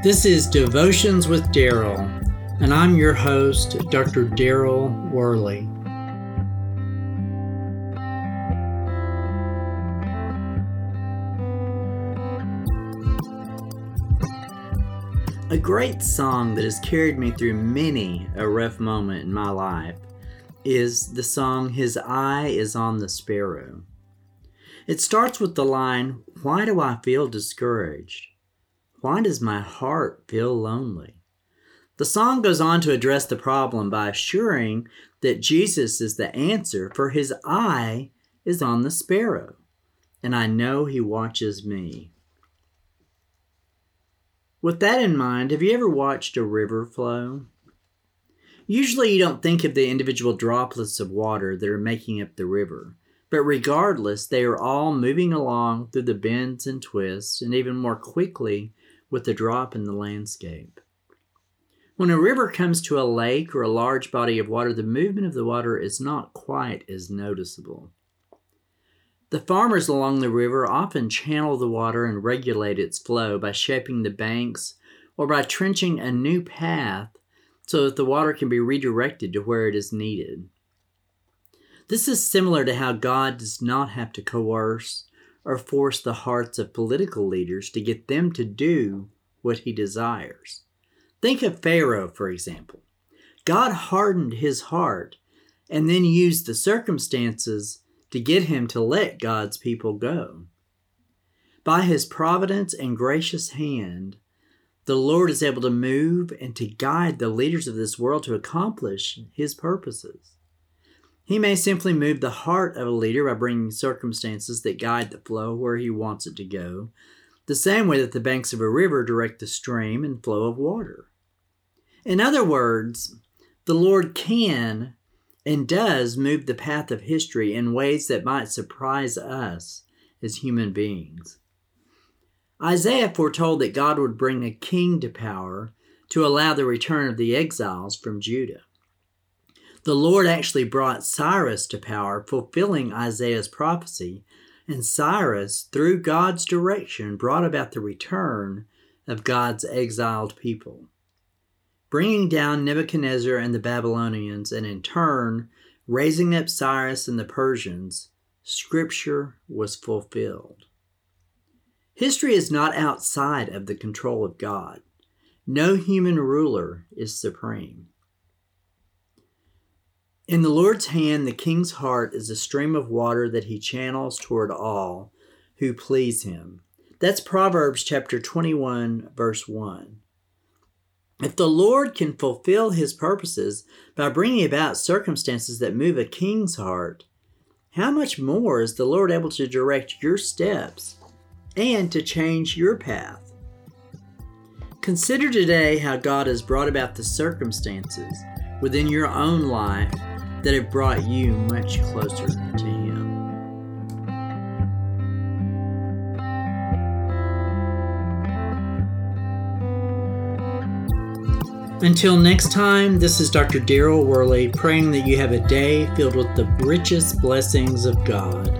This is Devotions with Daryl, and I'm your host, Dr. Daryl Worley. A great song that has carried me through many a rough moment in my life is the song His Eye is on the Sparrow. It starts with the line, Why do I feel discouraged? Why does my heart feel lonely? The song goes on to address the problem by assuring that Jesus is the answer, for his eye is on the sparrow, and I know he watches me. With that in mind, have you ever watched a river flow? Usually, you don't think of the individual droplets of water that are making up the river, but regardless, they are all moving along through the bends and twists, and even more quickly with the drop in the landscape. When a river comes to a lake or a large body of water, the movement of the water is not quite as noticeable. The farmers along the river often channel the water and regulate its flow by shaping the banks or by trenching a new path so that the water can be redirected to where it is needed. This is similar to how God does not have to coerce or force the hearts of political leaders to get them to do what he desires. Think of Pharaoh, for example. God hardened his heart and then used the circumstances to get him to let God's people go. By his providence and gracious hand, the Lord is able to move and to guide the leaders of this world to accomplish his purposes. He may simply move the heart of a leader by bringing circumstances that guide the flow where he wants it to go, the same way that the banks of a river direct the stream and flow of water. In other words, the Lord can and does move the path of history in ways that might surprise us as human beings. Isaiah foretold that God would bring a king to power to allow the return of the exiles from Judah. The Lord actually brought Cyrus to power, fulfilling Isaiah's prophecy, and Cyrus, through God's direction, brought about the return of God's exiled people. Bringing down Nebuchadnezzar and the Babylonians, and in turn, raising up Cyrus and the Persians, Scripture was fulfilled. History is not outside of the control of God. No human ruler is supreme. In the Lord's hand, the king's heart is a stream of water that he channels toward all who please him. That's Proverbs chapter 21, verse 1. If the Lord can fulfill his purposes by bringing about circumstances that move a king's heart, how much more is the Lord able to direct your steps and to change your path? Consider today how God has brought about the circumstances within your own life that it brought you much closer to Him. Until next time, this is Dr. Daryl Worley praying that you have a day filled with the richest blessings of God.